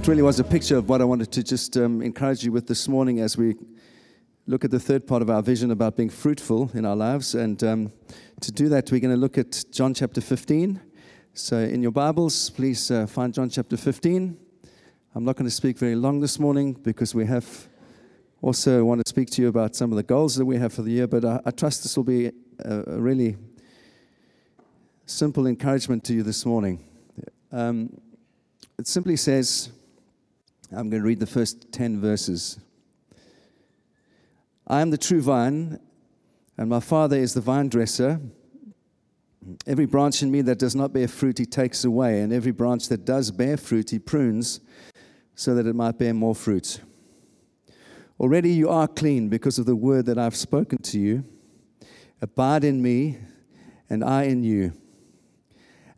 that really was a picture of what I wanted to just um, encourage you with this morning as we look at the third part of our vision about being fruitful in our lives. And um, to do that, we're going to look at John chapter 15. So, in your Bibles, please uh, find John chapter 15. I'm not going to speak very long this morning because we have also want to speak to you about some of the goals that we have for the year. But I, I trust this will be a, a, really simple encouragement to you this morning. Um, it simply says, I'm going to read the first 10 verses. I am the true vine, and my Father is the vine dresser. Every branch in me that does not bear fruit, he takes away, and every branch that does bear fruit, he prunes so that it might bear more fruit. Already you are clean because of the word that I've spoken to you. Abide in me, and I in you.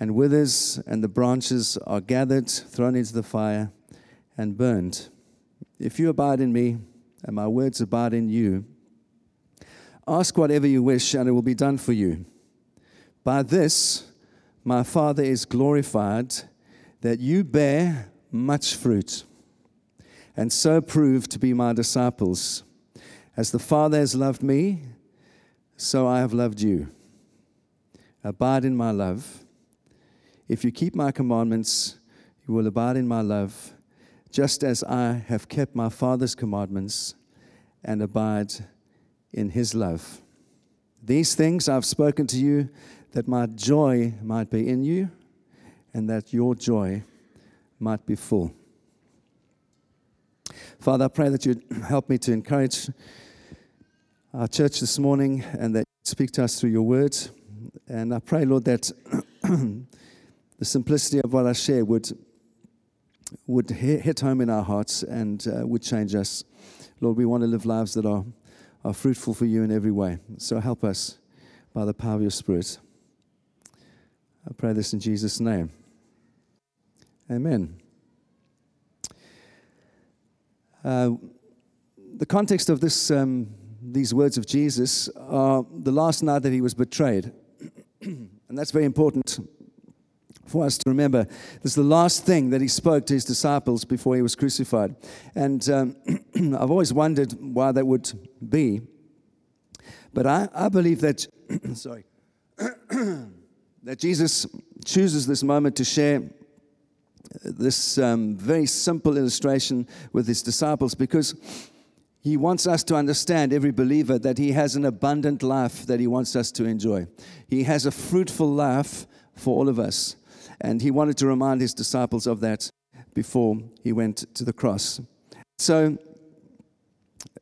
and withers, and the branches are gathered, thrown into the fire, and burned. If you abide in me, and my words abide in you, ask whatever you wish, and it will be done for you. By this, my Father is glorified, that you bear much fruit, and so prove to be my disciples. As the Father has loved me, so I have loved you. Abide in my love. If you keep my commandments, you will abide in my love, just as I have kept my Father's commandments and abide in his love. These things I've spoken to you that my joy might be in you and that your joy might be full. Father, I pray that you'd help me to encourage our church this morning and that you speak to us through your words. And I pray, Lord, that the simplicity of what I share would, would hit home in our hearts and uh, would change us. Lord, we want to live lives that are, are fruitful for you in every way. So help us by the power of your Spirit. I pray this in Jesus' name. Amen. Uh, the context of this, um, these words of Jesus are the last night that he was betrayed. and that's very important for us to remember. This is the last thing that he spoke to his disciples before he was crucified. And um, I've always wondered why that would be. But I, I believe that, sorry, that Jesus chooses this moment to share this um, very simple illustration with his disciples because he wants us to understand, every believer, that he has an abundant life that he wants us to enjoy. He has a fruitful life for all of us. And he wanted to remind his disciples of that before he went to the cross. So,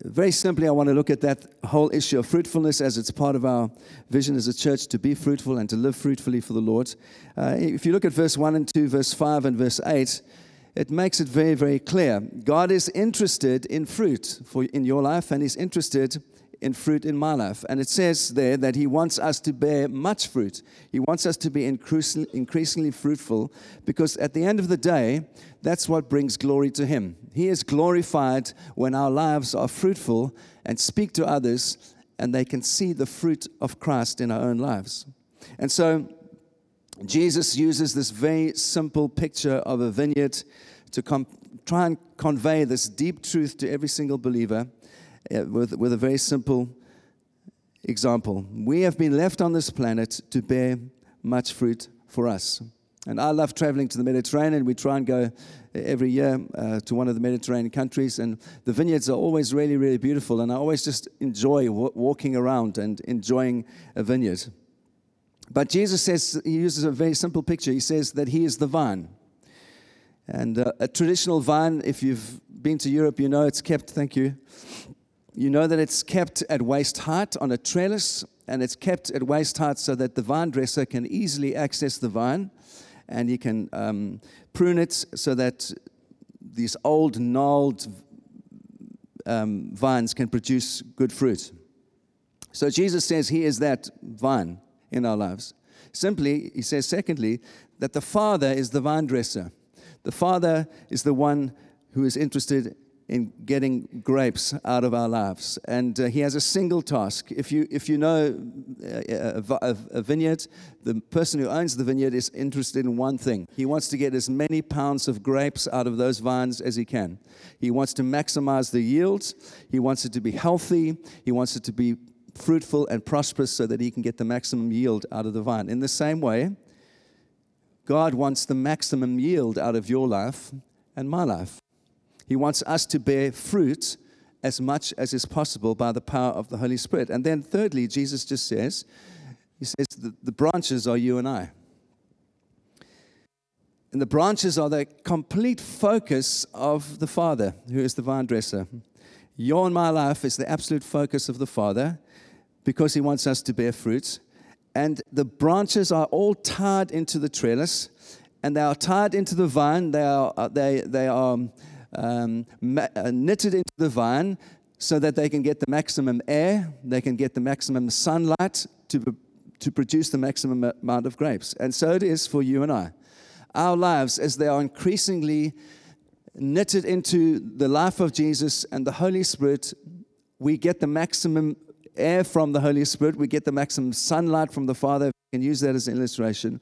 very simply, I want to look at that whole issue of fruitfulness as it's part of our vision as a church to be fruitful and to live fruitfully for the Lord. Uh, if you look at verse 1 and 2, verse 5 and verse 8, it makes it very, very clear. God is interested in fruit for, in your life, and He's interested in fruit in my life. And it says there that He wants us to bear much fruit. He wants us to be increasingly, fruitful because at the end of the day, that's what brings glory to Him. He is glorified when our lives are fruitful and speak to others and they can see the fruit of Christ in our own lives. And so, Jesus uses this very simple picture of a vineyard to com- try and convey this deep truth to every single believer with, with a very simple example. We have been left on this planet to bear much fruit for us. And I love traveling to the Mediterranean. We try and go every year uh, to one of the Mediterranean countries, and the vineyards are always really, really beautiful. And I always just enjoy w- walking around and enjoying a vineyard. But Jesus says, he uses a very simple picture. He says that he is the vine. And uh, a traditional vine, if you've been to Europe, you know it's kept, thank you, you know that it's kept at waist height on a trellis, and it's kept at waist height so that the vine dresser can easily access the vine and he can um, prune it so that these old, gnarled um, vines can produce good fruit. So Jesus says he is that vine in our lives. Simply, he says, secondly, that the Father is the vine dresser. The Father is the one who is interested in getting grapes out of our lives. And uh, he has a single task. If you, if you know uh, a, a, a, vineyard, the person who owns the vineyard is interested in one thing. He wants to get as many pounds of grapes out of those vines as he can. He wants to maximize the yields, he wants it to be healthy, he wants it to be fruitful and prosperous so that he can get the maximum yield out of the vine. In the same way, God wants the maximum yield out of your life and my life. He wants us to bear fruit as much as is possible by the power of the Holy Spirit. And then, thirdly, Jesus just says, He says, the, the branches are you and I. And the branches are the complete focus of the Father, who is the vine dresser. Your and my life is the absolute focus of the Father because He wants us to bear fruit. And the branches are all tied into the trellis, and they are tied into the vine. They are, uh, they, they are um, uh, knitted into the vine so that they can get the maximum air, they can get the maximum sunlight to, to produce the maximum amount of grapes. And so it is for you and I. Our lives, as they are increasingly knitted into the life of Jesus and the Holy Spirit, we get the maximum air from the Holy Spirit, we get the maximum sunlight from the Father. We can use that as an illustration.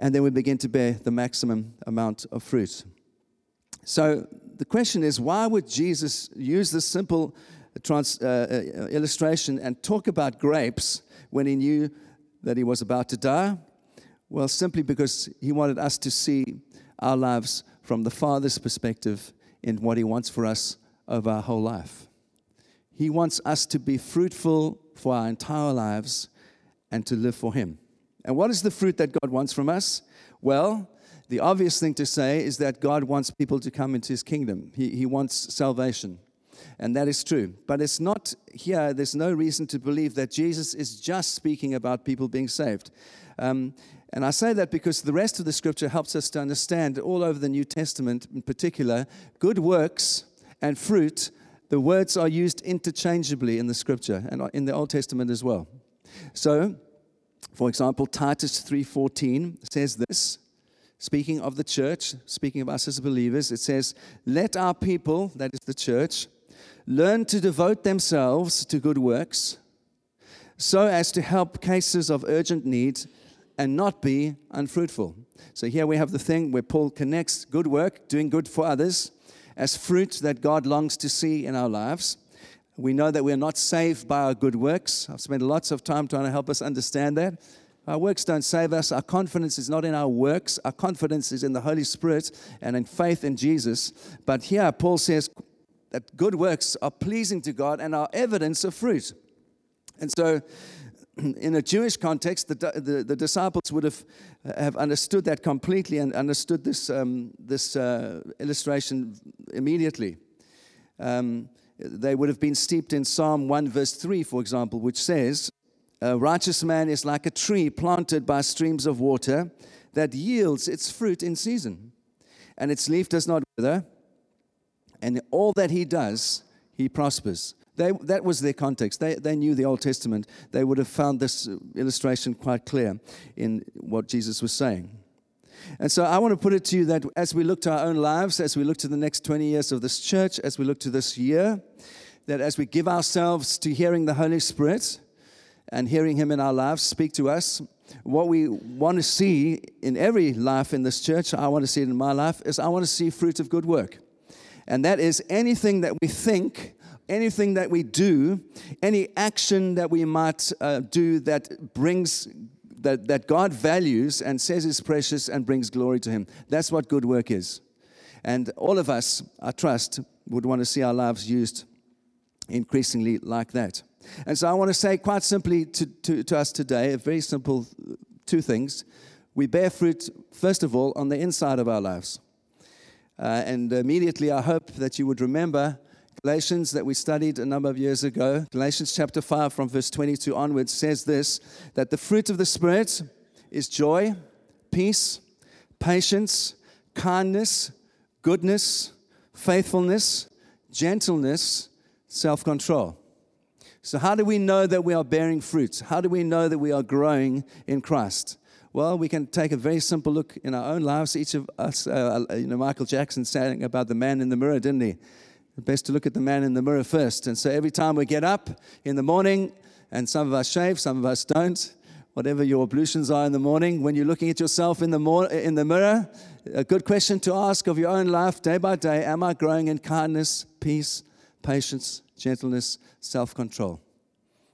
And then we begin to bear the maximum amount of fruit. So the question is why would Jesus use this simple trans, uh, uh, illustration and talk about grapes when he knew that he was about to die? Well, simply because he wanted us to see our lives from the Father's perspective in what he wants for us over our whole life. He wants us to be fruitful for our entire lives and to live for him. And what is the fruit that God wants from us? Well, the obvious thing to say is that God wants people to come into his kingdom. He, he wants salvation. And that is true. But it's not here, there's no reason to believe that Jesus is just speaking about people being saved. Um, and I say that because the rest of the scripture helps us to understand, all over the New Testament in particular, good works and fruit, the words are used interchangeably in the scripture and in the Old Testament as well. So, for example, Titus 3:14 says this, speaking of the church, speaking of us as believers, it says, Let our people, that is the church, learn to devote themselves to good works so as to help cases of urgent need and not be unfruitful. So here we have the thing where Paul connects good work, doing good for others, as fruit that God longs to see in our lives. We know that we're not saved by our good works. I've spent lots of time trying to help us understand that. Our works don't save us. Our confidence is not in our works. Our confidence is in the Holy Spirit and in faith in Jesus. But here, Paul says that good works are pleasing to God and are evidence of fruit. And so, in a Jewish context, the, the, the, disciples would have, have understood that completely and understood this, um, this uh, illustration immediately. Um, they would have been steeped in Psalm 1, verse 3, for example, which says, a righteous man is like a tree planted by streams of water that yields its fruit in season, and its leaf does not wither, and all that he does, he prospers. They, that was their context. They, they knew the Old Testament. They would have found this illustration quite clear in what Jesus was saying. And so I want to put it to you that as we look to our own lives, as we look to the next 20 years of this church, as we look to this year, that as we give ourselves to hearing the Holy Spirit, and hearing Him in our lives speak to us. What we want to see in every life in this church, I want to see it in my life, is I want to see fruit of good work. And that is anything that we think, anything that we do, any action that we might uh, do that brings that, that God values and says is precious and brings glory to Him. That's what good work is. And all of us, I trust, would want to see our lives used increasingly like that. And so I want to say quite simply to, to, to us today, a very simple two things. We bear fruit, first of all, on the inside of our lives. Uh, and immediately, I hope that you would remember Galatians that we studied a number of years ago. Galatians chapter 5, from verse 22 onwards, says this that the fruit of the Spirit is joy, peace, patience, kindness, goodness, faithfulness gentleness, self control. So, how do we know that we are bearing fruit? How do we know that we are growing in Christ? Well, we can take a very simple look in our own lives. Each of us, uh, uh you know, Michael Jackson saying about the man in the mirror, didn't he? Best to look at the man in the mirror first. And so every time we get up in the morning, and some of us shave, some of us don't, whatever your ablutions are in the morning, when you're looking at yourself in the, mor- in the mirror, a good question to ask of your own life day by day Am I growing in kindness, peace, patience, gentleness, self control?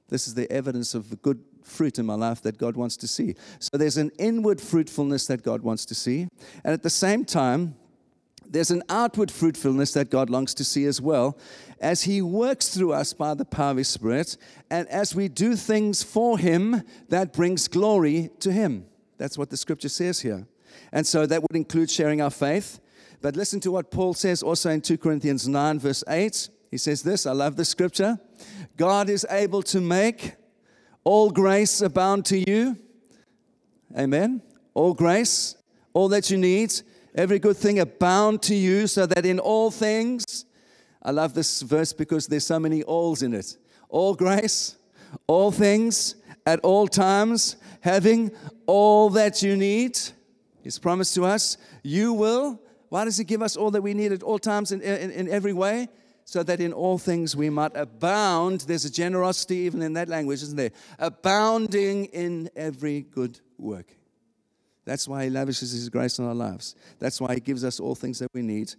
This is the evidence of the good fruit in my life that God wants to see. So there's an inward fruitfulness that God wants to see. And at the same time, there's an outward fruitfulness that God longs to see as well as He works through us by the power of His Spirit, and as we do things for Him that brings glory to Him. That's what the scripture says here. And so that would include sharing our faith. But listen to what Paul says also in 2 Corinthians 9, verse 8. He says this I love the scripture. God is able to make all grace abound to you. Amen. All grace, all that you need every good thing abound to you, so that in all things, I love this verse because there's so many alls in it. All grace, all things, at all times, having all that you need, is promised to us. You will. Why does He give us all that we need at all times in, in, in every way? So that in all things we might abound. There's a generosity even in that language, isn't there? Abounding in every good work. That's why He lavishes His grace on our lives. That's why He gives us all things that we need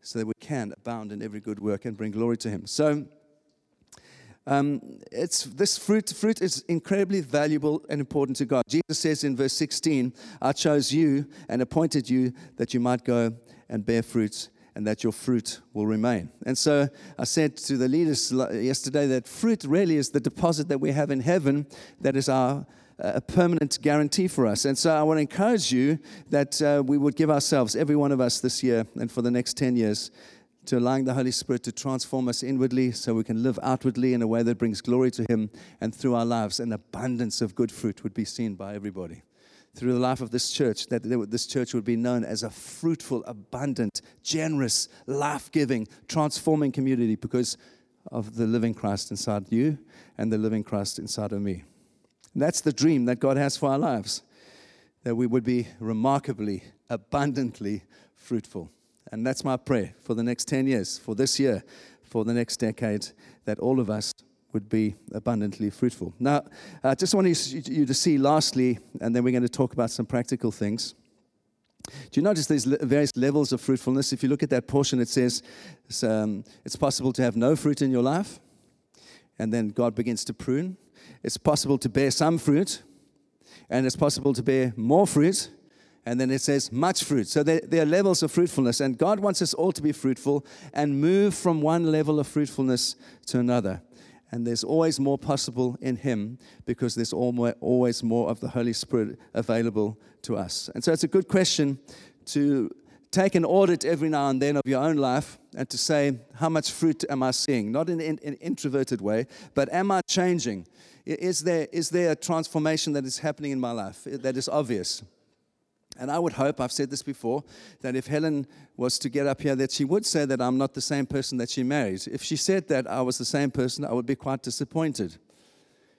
so that we can abound in every good work and bring glory to Him. So, um, it's this fruit. Fruit is incredibly valuable and important to God. Jesus says in verse 16, "I chose you and appointed you that you might go and bear fruit, and that your fruit will remain." And so I said to the leaders yesterday that fruit really is the deposit that we have in heaven. That is our a permanent guarantee for us. And so I want to encourage you that uh, we would give ourselves, every one of us this year and for the next 10 years, to allowing the Holy Spirit to transform us inwardly so we can live outwardly in a way that brings glory to Him. And through our lives, an abundance of good fruit would be seen by everybody. Through the life of this church, that this church would be known as a fruitful, abundant, generous, life giving, transforming community because of the living Christ inside you and the living Christ inside of me. And that's the dream that God has for our lives that we would be remarkably, abundantly fruitful. And that's my prayer for the next 10 years, for this year, for the next decade, that all of us would be abundantly fruitful. Now, I just want you to see, lastly, and then we're going to talk about some practical things. Do you notice there's various levels of fruitfulness? If you look at that portion, it says it's, um, it's possible to have no fruit in your life, and then God begins to prune it's possible to bear some fruit, and it's possible to bear more fruit, and then it says much fruit. So there, there, are levels of fruitfulness, and God wants us all to be fruitful and move from one level of fruitfulness to another. And there's always more possible in Him because there's always more of the Holy Spirit available to us. And so it's a good question to take an audit every now and then of your own life and to say, how much fruit am I seeing? Not in an introverted way, but am I changing? Is there, is there a transformation that is happening in my life that is obvious? And I would hope, I've said this before, that if Helen was to get up here, that she would say that I'm not the same person that she married. If she said that I was the same person, I would be quite disappointed.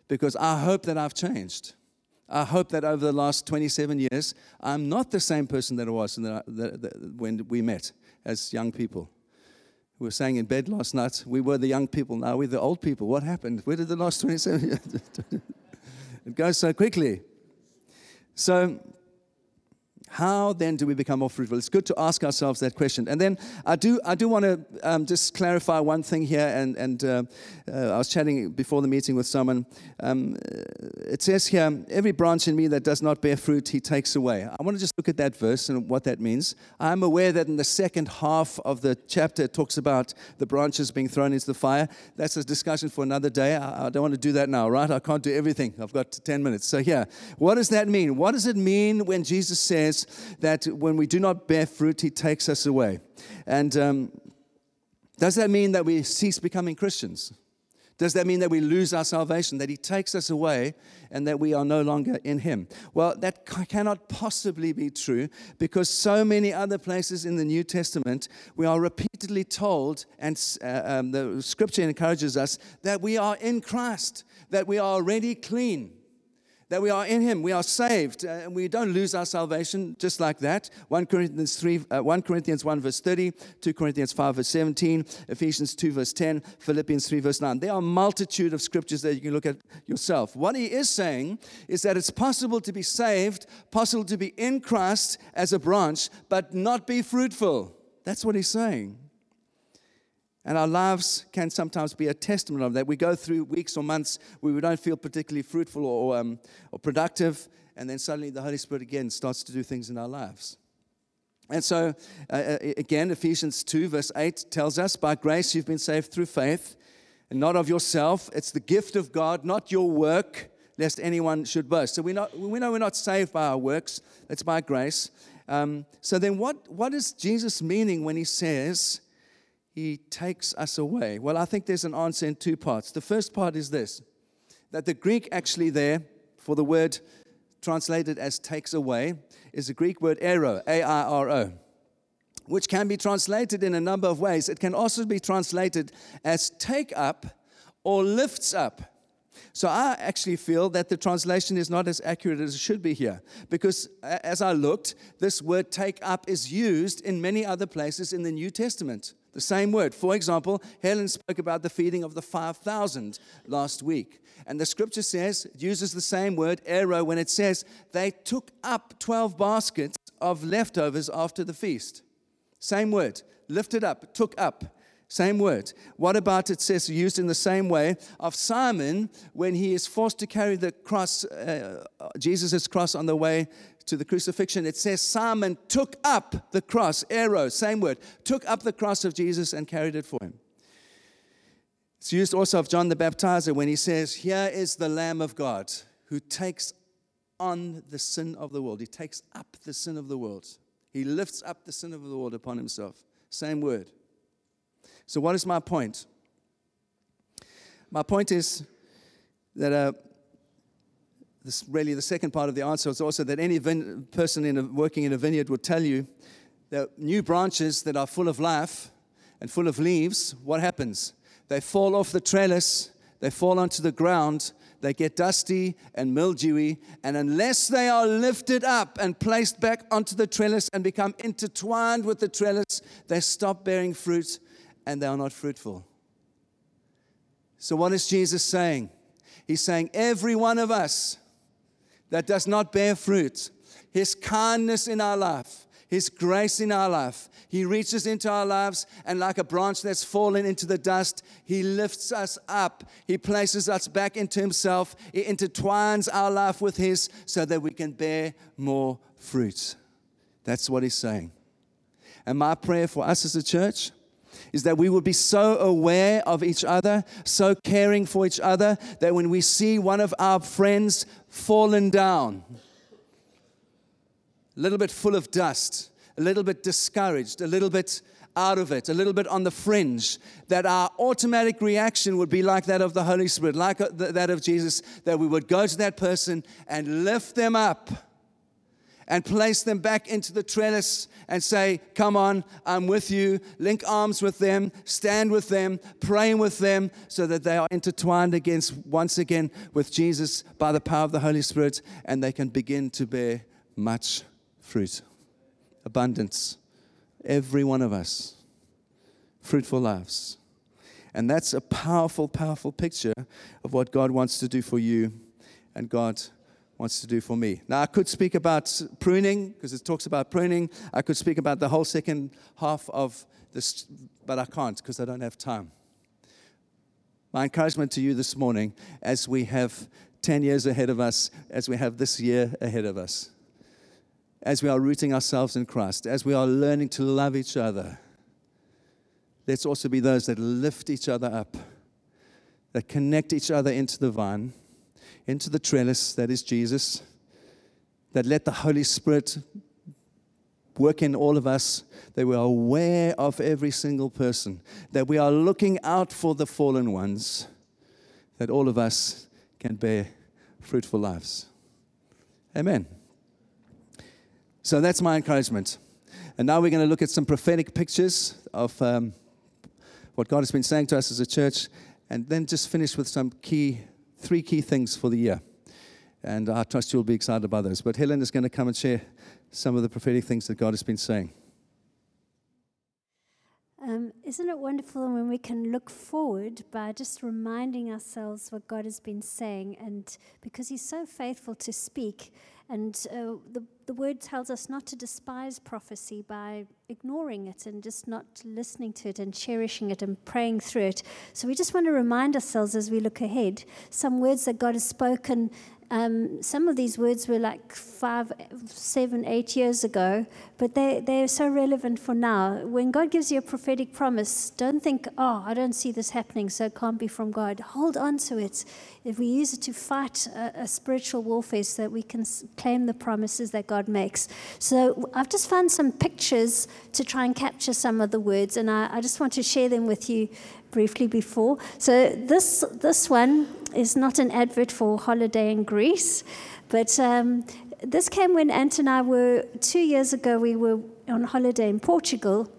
Because I hope that I've changed. I hope that over the last 27 years, I'm not the same person that I was when we met as young people. We were saying in bed last night, we were the young people, now we're the old people. What happened? Where did the last 27 years? it goes so quickly. So how then do we become more fruitful? It's good to ask ourselves that question. And then I do, I do want to um, just clarify one thing here. And, and uh, uh, I was chatting before the meeting with someone. Um, it says here, every branch in me that does not bear fruit, he takes away. I want to just look at that verse and what that means. I'm aware that in the second half of the chapter, it talks about the branches being thrown into the fire. That's a discussion for another day. I, I don't want to do that now, right? I can't do everything. I've got 10 minutes. So, yeah, what does that mean? What does it mean when Jesus says, that when we do not bear fruit, He takes us away. And um, does that mean that we cease becoming Christians? Does that mean that we lose our salvation, that He takes us away, and that we are no longer in Him? Well, that cannot possibly be true because so many other places in the New Testament we are repeatedly told, and uh, um, the scripture encourages us, that we are in Christ, that we are already clean that we are in him. We are saved uh, and we don't lose our salvation just like that. 1 corinthians 3 uh, 1 corinthians 1 verse 30 2 corinthians 5 verse 17 ephesians 2 verse 10 philippians 3 verse 9 there are a multitude of scriptures that you can look at yourself. What he is saying is that it's possible to be saved possible to be in christ as a branch but not be fruitful. That's what he's saying and our lives can sometimes be a testament of that. We go through weeks or months where we don't feel particularly fruitful or, um, or productive, and then suddenly the Holy Spirit again starts to do things in our lives. And so, uh, uh again, Ephesians 2, verse 8 tells us, By grace you've been saved through faith, and not of yourself. It's the gift of God, not your work, lest anyone should boast. So we, not, we know we're not saved by our works, it's by grace. Um, so then, what, what is Jesus meaning when he says, he takes us away? Well, I think there's an answer in two parts. The first part is this that the Greek actually there for the word translated as takes away is the Greek word airo, A I R O, which can be translated in a number of ways. It can also be translated as take up or lifts up. So I actually feel that the translation is not as accurate as it should be here because as I looked, this word take up is used in many other places in the New Testament. The same word. For example, Helen spoke about the feeding of the 5,000 last week. And the scripture says, it uses the same word, airo, when it says they took up 12 baskets of leftovers after the feast. Same word, lifted up, took up. Same word. What about it says, used in the same way, of Simon when he is forced to carry the cross, uh, Jesus' cross on the way to the crucifixion, it says Simon took up the cross, airo, same word, took up the cross of Jesus and carried it for him. It's used also of John the Baptizer when he says, Here is the Lamb of God who takes on the sin of the world. He takes up the sin of the world. He lifts up the sin of the world upon himself. Same word. So, what is my point? My point is that uh, this really the second part of the answer is also that any person in a, working in a vineyard would tell you that new branches that are full of life and full of leaves, what happens? They fall off the trellis, they fall onto the ground, they get dusty and mildewy, and unless they are lifted up and placed back onto the trellis and become intertwined with the trellis, they stop bearing fruit and they are not fruitful. So, what is Jesus saying? He's saying, every one of us that does not bear fruit, His kindness in our life, His grace in our life. He reaches into our lives, and like a branch that's fallen into the dust, He lifts us up. He places us back into Himself. He intertwines our life with His so that we can bear more fruit. That's what He's saying. And my prayer for us as a church is that we would be so aware of each other, so caring for each other, that when we see one of our friends fallen down, a little bit full of dust, a little bit discouraged, a little bit out of it, a little bit on the fringe, that our automatic reaction would be like that of the Holy Spirit, like uh, that of Jesus, that we would go to that person and lift them up and place them back into the trellis and say, Come on, I'm with you. Link arms with them, stand with them, pray with them so that they are intertwined against once again with Jesus by the power of the Holy Spirit and they can begin to bear much fruit. Abundance. Every one of us. Fruitful lives. And that's a powerful, powerful picture of what God wants to do for you and God wants to do for me. Now, I could speak about pruning because it talks about pruning. I could speak about the whole second half of this, but I can't because I don't have time. My encouragement to you this morning, as we have 10 years ahead of us, as we have this year ahead of us, as we are rooting ourselves in Christ, as we are learning to love each other, let's also be those that lift each other up, that connect each other into the vine into the trellis that is Jesus, that let the Holy Spirit work in all of us, that we are aware of every single person, that we are looking out for the fallen ones, that all of us can bear fruitful lives. Amen. So that's my encouragement. And now we're going to look at some prophetic pictures of um, what God has been saying to us as a church, and then just finish with some key, three key things for the year. And I trust you'll be excited about those. But Helen is going to come and share some of the prophetic things that God has been saying. Um, isn't it wonderful when we can look forward by just reminding ourselves what God has been saying? And because He's so faithful to speak, and uh, the, the word tells us not to despise prophecy by ignoring it and just not listening to it and cherishing it and praying through it. So we just want to remind ourselves as we look ahead some words that God has spoken um, some of these words were like five, seven, eight years ago, but they, they're so relevant for now. When God gives you a prophetic promise, don't think, oh, I don't see this happening, so it can't be from God. Hold on to it. If we use it to fight a, a spiritual warfare so that we can claim the promises that God makes. So I've just found some pictures to try and capture some of the words, and I, I just want to share them with you briefly before. So this, this one is not an advert for holiday in Greece, but um, this came when Ant and I were, two years ago, we were on holiday in Portugal.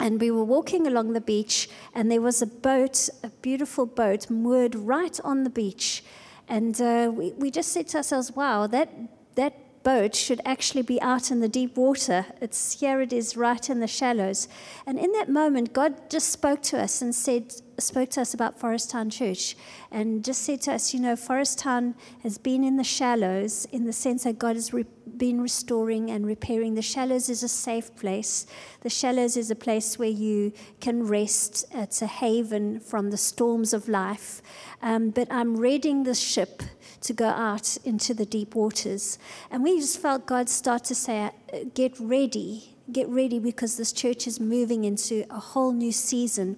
And we were walking along the beach, and there was a boat, a beautiful boat, moored right on the beach. And uh, we, we just said to ourselves, wow, that, that boat should actually be out in the deep water. It's here it is right in the shallows. And in that moment, God just spoke to us and said, spoke to us about Forest Town Church and just said to us, you know, Forest Town has been in the shallows in the sense that God has re- been restoring and repairing. The shallows is a safe place. The shallows is a place where you can rest. It's a haven from the storms of life. Um, but I'm readying the ship to go out into the deep waters. And we just felt God start to say, Get ready, get ready, because this church is moving into a whole new season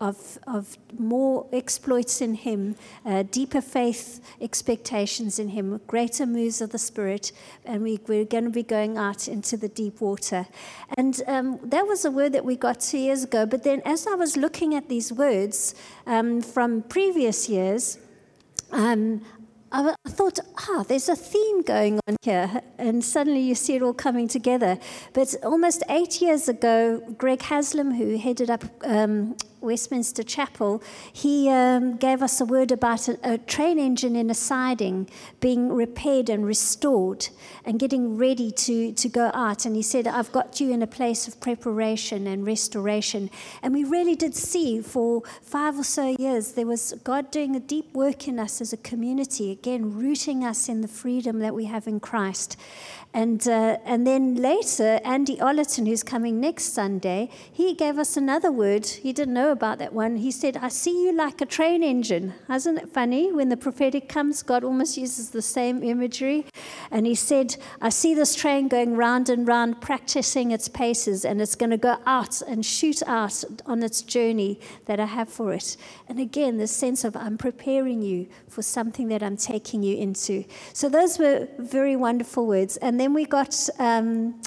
of, of more exploits in Him, uh, deeper faith expectations in Him, greater moves of the Spirit, and we, we're going to be going out into the deep water. And um, that was a word that we got two years ago. But then, as I was looking at these words um, from previous years, um, I thought, ah, there's a theme going on here. And suddenly you see it all coming together. But almost eight years ago, Greg Haslam, who headed up um, Westminster Chapel, he um, gave us a word about a, a, train engine in a siding being repaired and restored and getting ready to, to go out. And he said, I've got you in a place of preparation and restoration. And we really did see for five or so years there was God doing a deep work in us as a community, again, rooting us in the freedom that we have in Christ. And, uh, and then later, Andy Ollerton, who's coming next Sunday, he gave us another word. He didn't know about that one. He said, I see you like a train engine. Isn't it funny? When the prophetic comes, God almost uses the same imagery. And he said, I see this train going round and round, practicing its paces, and it's going to go out and shoot out on its journey that I have for it. And again, this sense of I'm preparing you for something that I'm taking you into. So those were very wonderful words. And and then we got um,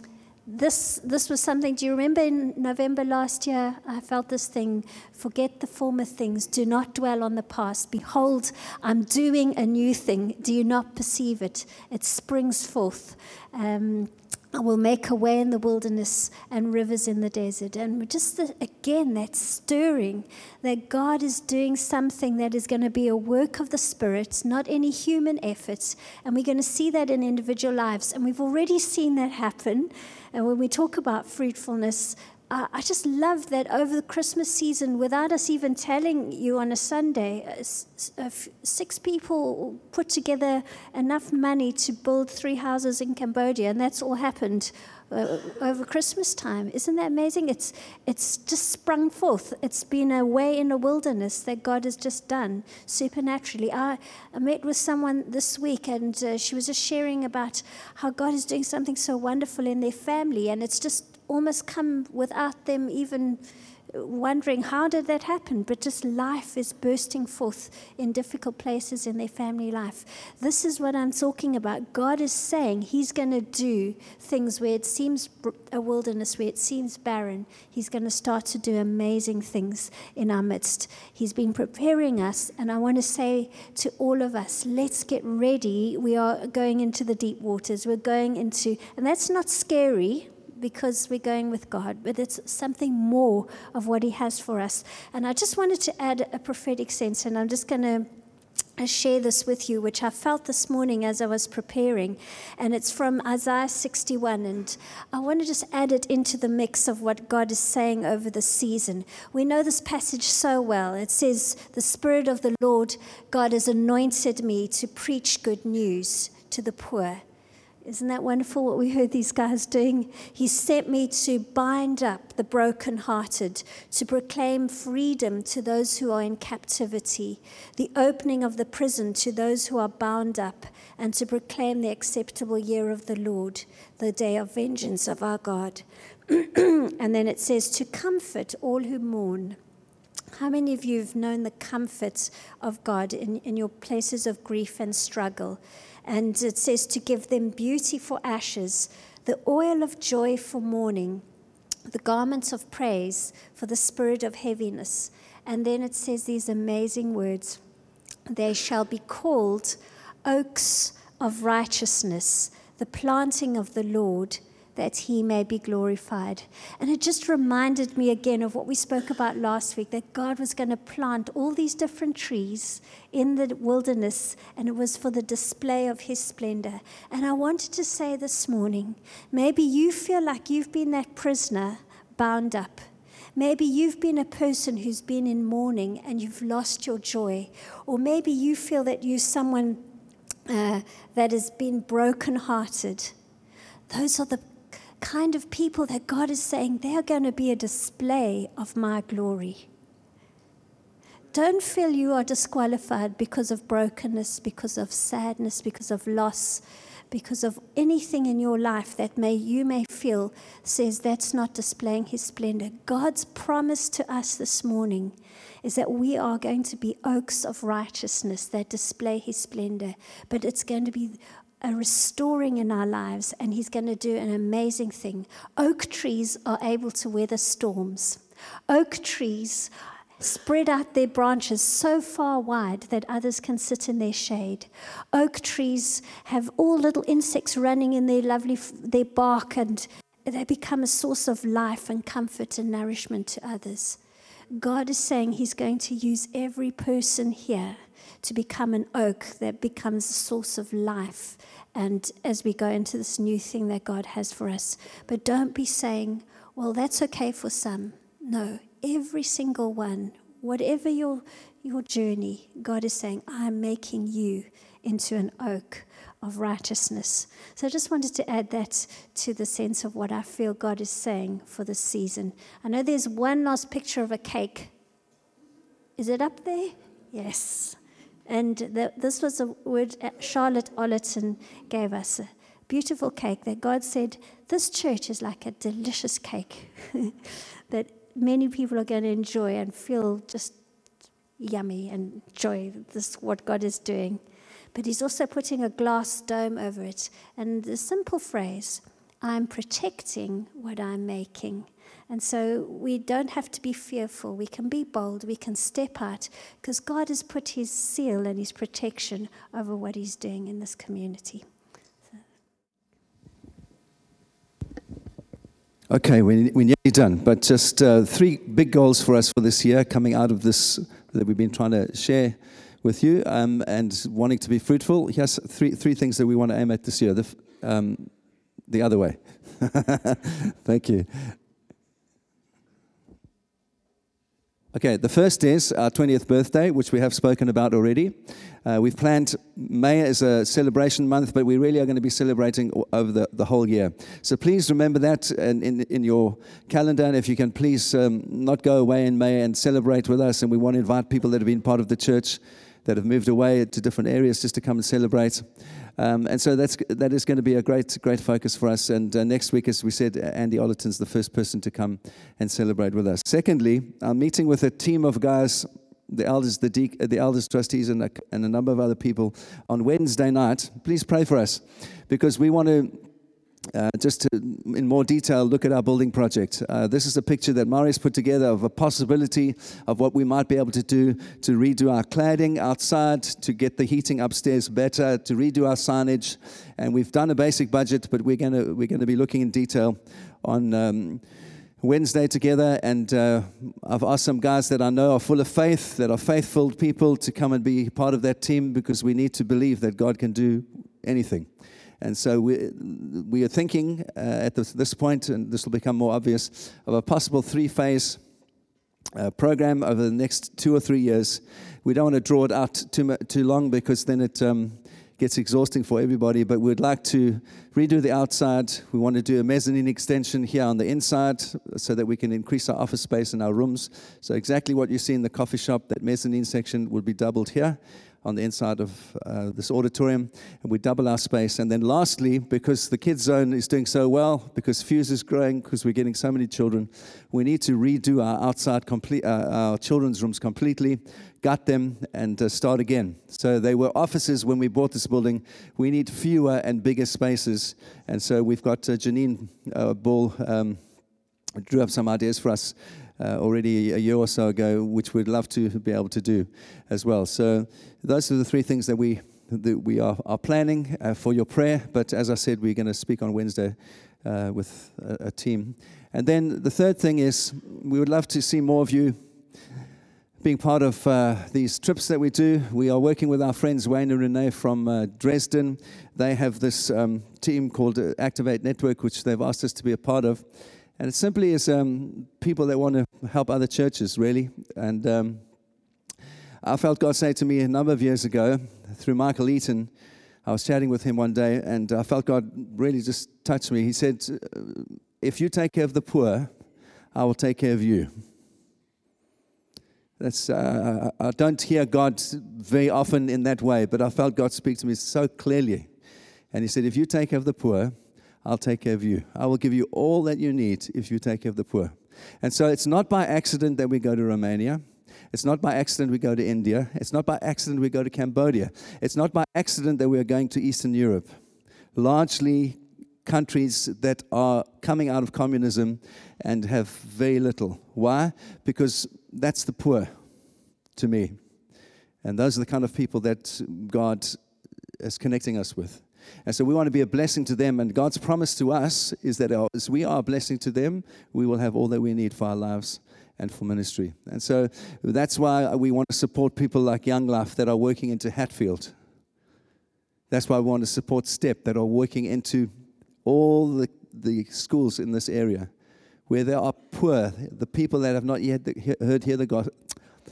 this. This was something. Do you remember in November last year? I felt this thing. Forget the former things. Do not dwell on the past. Behold, I'm doing a new thing. Do you not perceive it? It springs forth. Um, I will make a way in the wilderness and rivers in the desert. And just the, again, that stirring that God is doing something that is going to be a work of the Spirit, not any human effort. And we're going to see that in individual lives. And we've already seen that happen. And when we talk about fruitfulness, I just love that over the Christmas season, without us even telling you on a Sunday, uh, six people put together enough money to build three houses in Cambodia, and that's all happened uh, over Christmas time. Isn't that amazing? It's, it's just sprung forth. It's been a way in the wilderness that God has just done supernaturally. I, I met with someone this week, and uh, she was just sharing about how God is doing something so wonderful in their family, and it's just almost come without them even uh, wondering how did that happen, but just life is bursting forth in difficult places in their family life. This is what I'm talking about. God is saying He's going to do things where it seems a wilderness, where it seems barren. He's going to start to do amazing things in our midst. He's been preparing us, and I want to say to all of us, let's get ready. We are going into the deep waters. We're going into, and that's not scary because we're going with God, but it's something more of what He has for us. And I just wanted to add a prophetic sense, and I'm just going to uh, I share this with you, which I felt this morning as I was preparing. And it's from Isaiah 61. And I want to just add it into the mix of what God is saying over the season. We know this passage so well. It says, The Spirit of the Lord God has anointed me to preach good news to the poor. Isn't that wonderful what we heard these guys doing? He sent me to bind up the brokenhearted, to proclaim freedom to those who are in captivity, the opening of the prison to those who are bound up, and to proclaim the acceptable year of the Lord, the day of vengeance of our God. and then it says, to comfort all who mourn. How many of you have known the comfort of God in, in your places of grief and struggle? And it says to give them beauty for ashes, the oil of joy for mourning, the garments of praise for the spirit of heaviness. And then it says these amazing words They shall be called oaks of righteousness, the planting of the Lord that he may be glorified. And it just reminded me again of what we spoke about last week that God was going to plant all these different trees in the wilderness, and it was for the display of his splendor. And I wanted to say this morning maybe you feel like you've been that prisoner bound up. Maybe you've been a person who's been in mourning and you've lost your joy. Or maybe you feel that you're someone uh, that has been brokenhearted. Those are the kind of people that God is saying they're going to be a display of my glory. Don't feel you are disqualified because of brokenness, because of sadness, because of loss, because of anything in your life that may you may feel says that's not displaying his splendor. God's promise to us this morning is that we are going to be oaks of righteousness that display his splendor, but it's going to be a restoring in our lives, and He's going to do an amazing thing. Oak trees are able to weather storms. Oak trees spread out their branches so far wide that others can sit in their shade. Oak trees have all little insects running in their lovely their bark and they become a source of life and comfort and nourishment to others. God is saying he's going to use every person here to become an oak that becomes a source of life. And as we go into this new thing that God has for us, but don't be saying, well, that's okay for some. No, every single one, whatever your, your journey, God is saying, I'm making you into an oak of righteousness. So I just wanted to add that to the sense of what I feel God is saying for this season. I know there's one last picture of a cake. Is it up there? Yes. And the, this was a word Charlotte Ollerton gave us a beautiful cake that God said, This church is like a delicious cake that many people are going to enjoy and feel just yummy and joy. This is what God is doing. But He's also putting a glass dome over it. And the simple phrase, I'm protecting what I'm making. And so we don't have to be fearful. We can be bold. We can step out because God has put his seal and his protection over what he's doing in this community. Okay, we're, we're nearly done, but just uh, three big goals for us for this year coming out of this that we've been trying to share with you um, and wanting to be fruitful. Here's three, three things that we want to aim at this year. The, um, the other way. Thank you. Okay, the first is our 20th birthday, which we have spoken about already. Uh, we've planned May as a celebration month, but we really are going to be celebrating over the, the whole year. So please remember that in, in, in your calendar. And if you can please um, not go away in May and celebrate with us. And we want to invite people that have been part of the church that have moved away to different areas just to come and celebrate. Um, and so that's, that is going to be a great, great focus for us. And uh, next week, as we said, Andy Ollerton's the first person to come and celebrate with us. Secondly, I'm meeting with a team of guys, the elders, the, de- the elders, trustees, and a, and a number of other people on Wednesday night. Please pray for us because we want to uh, just to, in more detail, look at our building project. Uh, this is a picture that Marius put together of a possibility of what we might be able to do to redo our cladding outside, to get the heating upstairs better, to redo our signage. And we've done a basic budget, but we're going we're to be looking in detail on. Um, Wednesday together, and uh, I've asked some guys that I know are full of faith, that are faithful people, to come and be part of that team because we need to believe that God can do anything. And so we, we are thinking uh, at this, this point, and this will become more obvious, of a possible three phase uh, program over the next two or three years. We don't want to draw it out too, too long because then it um, gets exhausting for everybody, but we'd like to redo the outside. We want to do a mezzanine extension here on the inside so that we can increase our office space and our rooms. So, exactly what you see in the coffee shop, that mezzanine section will be doubled here on the inside of uh, this auditorium, and we double our space. And then, lastly, because the kids' zone is doing so well, because Fuse is growing, because we're getting so many children, we need to redo our outside, complete, uh, our children's rooms completely, gut them, and uh, start again. So they were offices when we bought this building. We need fewer and bigger spaces, and so we've got uh, Janine uh, Ball. Um, drew up some ideas for us uh, already a year or so ago, which we'd love to be able to do as well. So those are the three things that we that we are, are planning uh, for your prayer. But as I said, we're going to speak on Wednesday uh, with a, a, team. And then the third thing is we would love to see more of you being part of uh, these trips that we do. We are working with our friends Wayne and Renee from uh, Dresden. They have this um, team called Activate Network, which they've asked us to be a part of. And it simply is um, people that want to help other churches, really. And um, I felt God say to me a number of years ago through Michael Eaton. I was chatting with him one day, and I felt God really just touch me. He said, If you take care of the poor, I will take care of you. That's, uh, I don't hear God very often in that way, but I felt God speak to me so clearly. And He said, If you take care of the poor, I'll take care of you. I will give you all that you need if you take care of the poor. And so it's not by accident that we go to Romania. It's not by accident we go to India. It's not by accident we go to Cambodia. It's not by accident that we are going to Eastern Europe. Largely countries that are coming out of communism and have very little. Why? Because that's the poor to me. And those are the kind of people that God is connecting us with. And so we want to be a blessing to them. And God's promise to us is that as we are a blessing to them, we will have all that we need for our lives and for ministry. And so that's why we want to support people like Young Life that are working into Hatfield. That's why we want to support STEP that are working into all the, the schools in this area where there are poor, the people that have not yet heard hear the gospel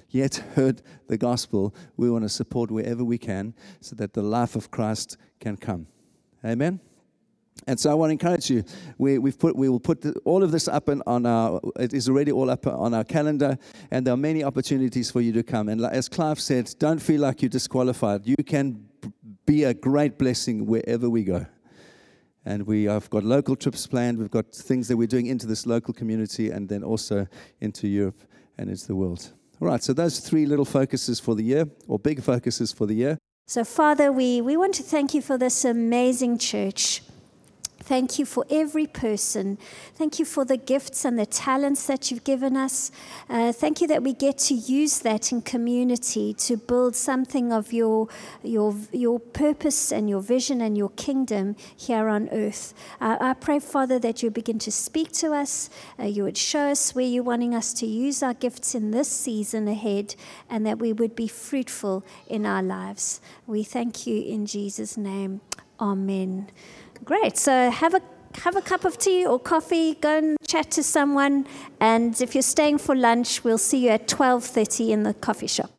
yet heard the gospel, we want to support wherever we can so that the life of Christ can come. Amen. And so I want to encourage you. We, we've put, we will put all of this up on our, it is already all up on our calendar, and there are many opportunities for you to come. And as Clive said, don't feel like you're disqualified. You can be a great blessing wherever we go. And we have got local trips planned. We've got things that we're doing into this local community and then also into Europe and into the world. All right, so those three little focuses for the year, or big focuses for the year. So, Father, we, we want to thank you for this amazing church. Thank you for every person. Thank you for the gifts and the talents that you've given us. Uh, thank you that we get to use that in community to build something of your, your, your purpose and your vision and your kingdom here on earth. Uh, I pray, Father, that you begin to speak to us. Uh, you would show us where you're wanting us to use our gifts in this season ahead, and that we would be fruitful in our lives. We thank you in Jesus' name. Amen. Great. So have a have a cup of tea or coffee, go and chat to someone, and if you're staying for lunch, we'll see you at 12:30 in the coffee shop.